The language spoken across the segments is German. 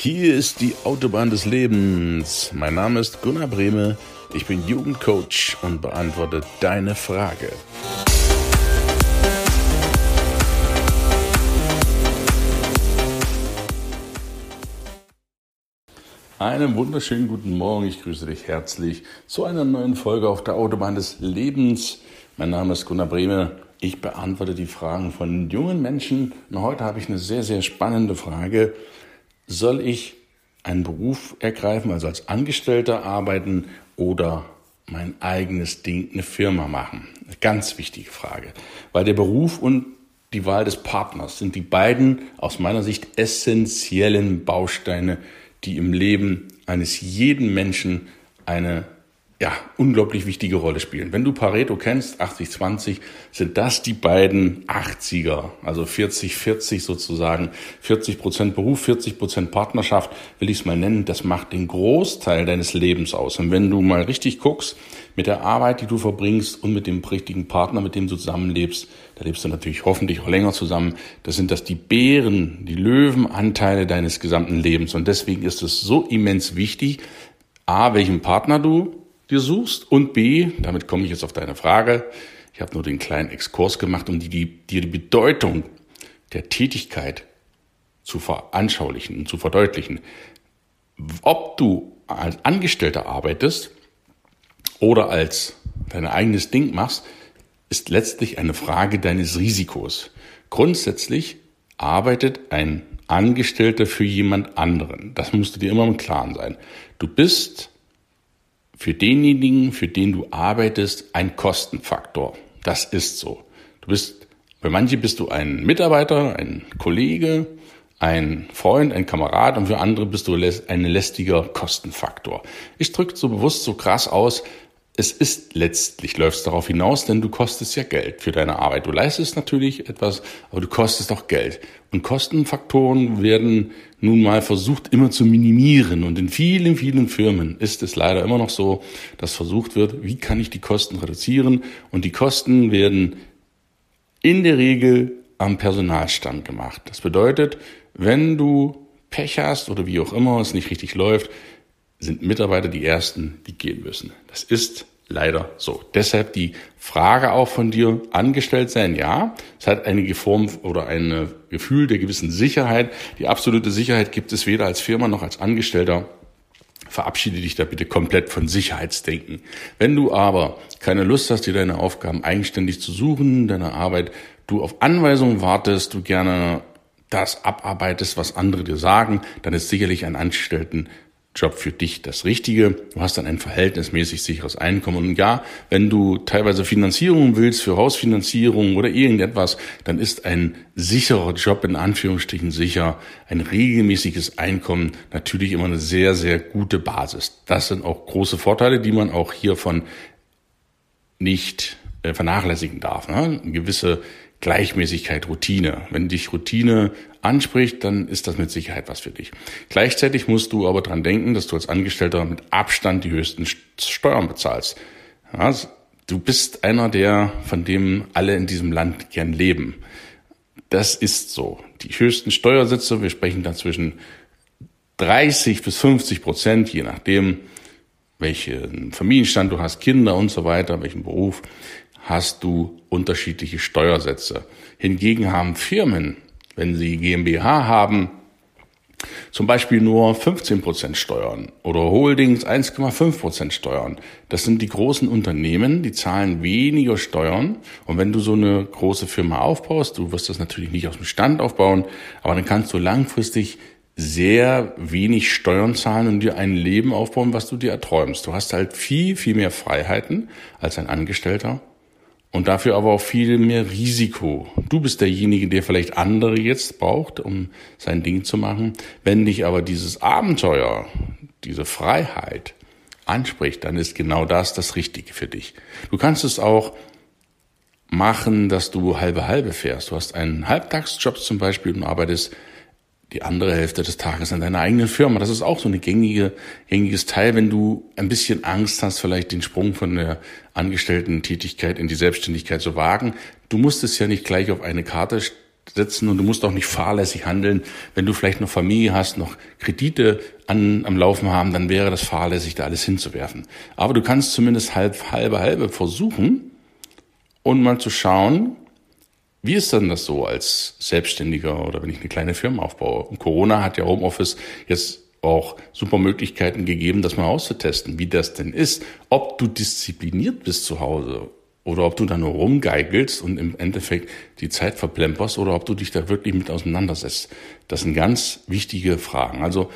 Hier ist die Autobahn des Lebens. Mein Name ist Gunnar Brehme. Ich bin Jugendcoach und beantworte deine Frage. Einen wunderschönen guten Morgen. Ich grüße dich herzlich zu einer neuen Folge auf der Autobahn des Lebens. Mein Name ist Gunnar Brehme. Ich beantworte die Fragen von jungen Menschen. Und heute habe ich eine sehr, sehr spannende Frage soll ich einen Beruf ergreifen, also als Angestellter arbeiten oder mein eigenes Ding, eine Firma machen? Eine ganz wichtige Frage, weil der Beruf und die Wahl des Partners sind die beiden aus meiner Sicht essentiellen Bausteine, die im Leben eines jeden Menschen eine ja, unglaublich wichtige Rolle spielen. Wenn du Pareto kennst, 80-20, sind das die beiden 80er, also 40-40 sozusagen, 40 Prozent Beruf, 40 Prozent Partnerschaft, will ich es mal nennen, das macht den Großteil deines Lebens aus. Und wenn du mal richtig guckst, mit der Arbeit, die du verbringst und mit dem richtigen Partner, mit dem du zusammenlebst, da lebst du natürlich hoffentlich auch länger zusammen, das sind das die Bären, die Löwenanteile deines gesamten Lebens. Und deswegen ist es so immens wichtig, A, welchen Partner du dir suchst und B, damit komme ich jetzt auf deine Frage, ich habe nur den kleinen Exkurs gemacht, um dir die, die Bedeutung der Tätigkeit zu veranschaulichen und zu verdeutlichen. Ob du als Angestellter arbeitest oder als dein eigenes Ding machst, ist letztlich eine Frage deines Risikos. Grundsätzlich arbeitet ein Angestellter für jemand anderen. Das musst du dir immer im Klaren sein. Du bist für denjenigen, für den du arbeitest, ein Kostenfaktor. Das ist so. Du bist, bei manchen bist du ein Mitarbeiter, ein Kollege, ein Freund, ein Kamerad und für andere bist du ein lästiger Kostenfaktor. Ich drücke so bewusst so krass aus, es ist letztlich, läuft darauf hinaus, denn du kostest ja Geld für deine Arbeit. Du leistest natürlich etwas, aber du kostest auch Geld. Und Kostenfaktoren werden nun mal versucht immer zu minimieren. Und in vielen, vielen Firmen ist es leider immer noch so, dass versucht wird, wie kann ich die Kosten reduzieren? Und die Kosten werden in der Regel am Personalstand gemacht. Das bedeutet, wenn du Pech hast oder wie auch immer es nicht richtig läuft, sind Mitarbeiter die Ersten, die gehen müssen. Das ist leider so. Deshalb die Frage auch von dir, angestellt sein, ja, es hat eine Form oder ein Gefühl der gewissen Sicherheit. Die absolute Sicherheit gibt es weder als Firma noch als Angestellter. Verabschiede dich da bitte komplett von Sicherheitsdenken. Wenn du aber keine Lust hast, dir deine Aufgaben eigenständig zu suchen, deine Arbeit, du auf Anweisungen wartest, du gerne das abarbeitest, was andere dir sagen, dann ist sicherlich ein Angestellten Job für dich das Richtige. Du hast dann ein verhältnismäßig sicheres Einkommen. Und ja, wenn du teilweise Finanzierung willst für Hausfinanzierung oder irgendetwas, dann ist ein sicherer Job in Anführungsstrichen sicher, ein regelmäßiges Einkommen natürlich immer eine sehr, sehr gute Basis. Das sind auch große Vorteile, die man auch hiervon nicht äh, vernachlässigen darf. Ne? Gewisse Gleichmäßigkeit, Routine. Wenn dich Routine anspricht, dann ist das mit Sicherheit was für dich. Gleichzeitig musst du aber dran denken, dass du als Angestellter mit Abstand die höchsten Steuern bezahlst. Du bist einer der, von dem alle in diesem Land gern leben. Das ist so. Die höchsten Steuersätze, wir sprechen da zwischen 30 bis 50 Prozent, je nachdem, welchen Familienstand du hast, Kinder und so weiter, welchen Beruf hast du unterschiedliche Steuersätze. Hingegen haben Firmen, wenn sie GmbH haben, zum Beispiel nur 15% Steuern oder Holdings 1,5% Steuern. Das sind die großen Unternehmen, die zahlen weniger Steuern. Und wenn du so eine große Firma aufbaust, du wirst das natürlich nicht aus dem Stand aufbauen, aber dann kannst du langfristig sehr wenig Steuern zahlen und dir ein Leben aufbauen, was du dir erträumst. Du hast halt viel, viel mehr Freiheiten als ein Angestellter und dafür aber auch viel mehr Risiko. Du bist derjenige, der vielleicht andere jetzt braucht, um sein Ding zu machen. Wenn dich aber dieses Abenteuer, diese Freiheit anspricht, dann ist genau das das Richtige für dich. Du kannst es auch machen, dass du halbe halbe fährst. Du hast einen Halbtagsjob zum Beispiel und arbeitest die andere Hälfte des Tages in deiner eigenen Firma. Das ist auch so eine gängige, gängiges Teil, wenn du ein bisschen Angst hast, vielleicht den Sprung von der Angestellten-Tätigkeit in die Selbstständigkeit zu wagen. Du musst es ja nicht gleich auf eine Karte setzen und du musst auch nicht fahrlässig handeln. Wenn du vielleicht noch Familie hast, noch Kredite an, am Laufen haben, dann wäre das fahrlässig, da alles hinzuwerfen. Aber du kannst zumindest halb, halbe, halbe versuchen und mal zu schauen, wie ist denn das so als Selbstständiger oder wenn ich eine kleine Firma aufbaue? Und Corona hat ja Homeoffice jetzt auch super Möglichkeiten gegeben, das mal auszutesten, wie das denn ist, ob du diszipliniert bist zu Hause oder ob du da nur rumgeigelst und im Endeffekt die Zeit verplemperst oder ob du dich da wirklich mit auseinandersetzt. Das sind ganz wichtige Fragen. Also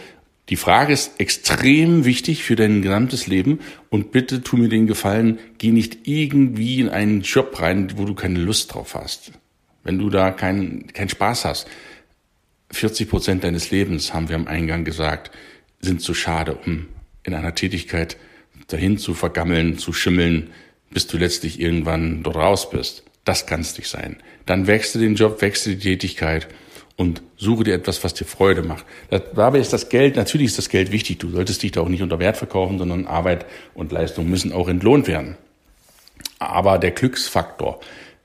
die Frage ist extrem wichtig für dein gesamtes Leben und bitte tu mir den Gefallen, geh nicht irgendwie in einen Job rein, wo du keine Lust drauf hast. Wenn du da keinen keinen Spaß hast. 40 Prozent deines Lebens, haben wir am Eingang gesagt, sind zu schade, um in einer Tätigkeit dahin zu vergammeln, zu schimmeln, bis du letztlich irgendwann dort raus bist. Das kann es nicht sein. Dann wechsle den Job, wechsle die Tätigkeit und suche dir etwas, was dir Freude macht. Dabei ist das Geld, natürlich ist das Geld wichtig. Du solltest dich da auch nicht unter Wert verkaufen, sondern Arbeit und Leistung müssen auch entlohnt werden. Aber der Glücksfaktor,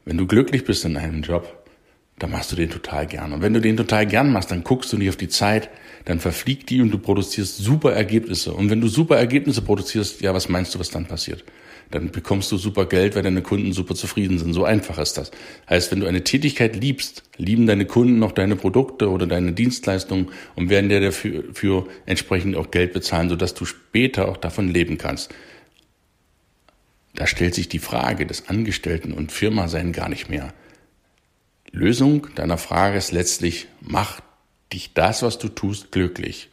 wenn du glücklich bist in einem Job, dann machst du den total gern. Und wenn du den total gern machst, dann guckst du nicht auf die Zeit, dann verfliegt die und du produzierst super Ergebnisse. Und wenn du super Ergebnisse produzierst, ja, was meinst du, was dann passiert? dann bekommst du super Geld, weil deine Kunden super zufrieden sind. So einfach ist das. Heißt, wenn du eine Tätigkeit liebst, lieben deine Kunden auch deine Produkte oder deine Dienstleistungen und werden dir dafür für entsprechend auch Geld bezahlen, sodass du später auch davon leben kannst. Da stellt sich die Frage des Angestellten und Firma sein gar nicht mehr. Lösung deiner Frage ist letztlich, mach dich das, was du tust, glücklich.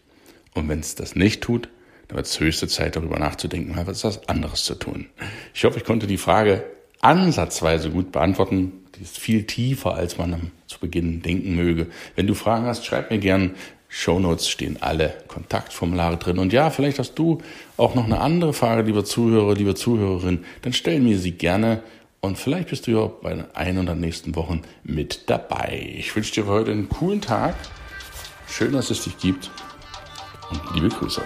Und wenn es das nicht tut, dann wird es höchste Zeit, darüber nachzudenken, mal was anderes zu tun. Ich hoffe, ich konnte die Frage ansatzweise gut beantworten. Die ist viel tiefer, als man zu Beginn denken möge. Wenn du Fragen hast, schreib mir gern. Shownotes stehen alle Kontaktformulare drin. Und ja, vielleicht hast du auch noch eine andere Frage, lieber Zuhörer, liebe Zuhörerin, dann stell mir sie gerne und vielleicht bist du ja bei den ein oder nächsten Wochen mit dabei. Ich wünsche dir für heute einen coolen Tag. Schön, dass es dich gibt und liebe Grüße.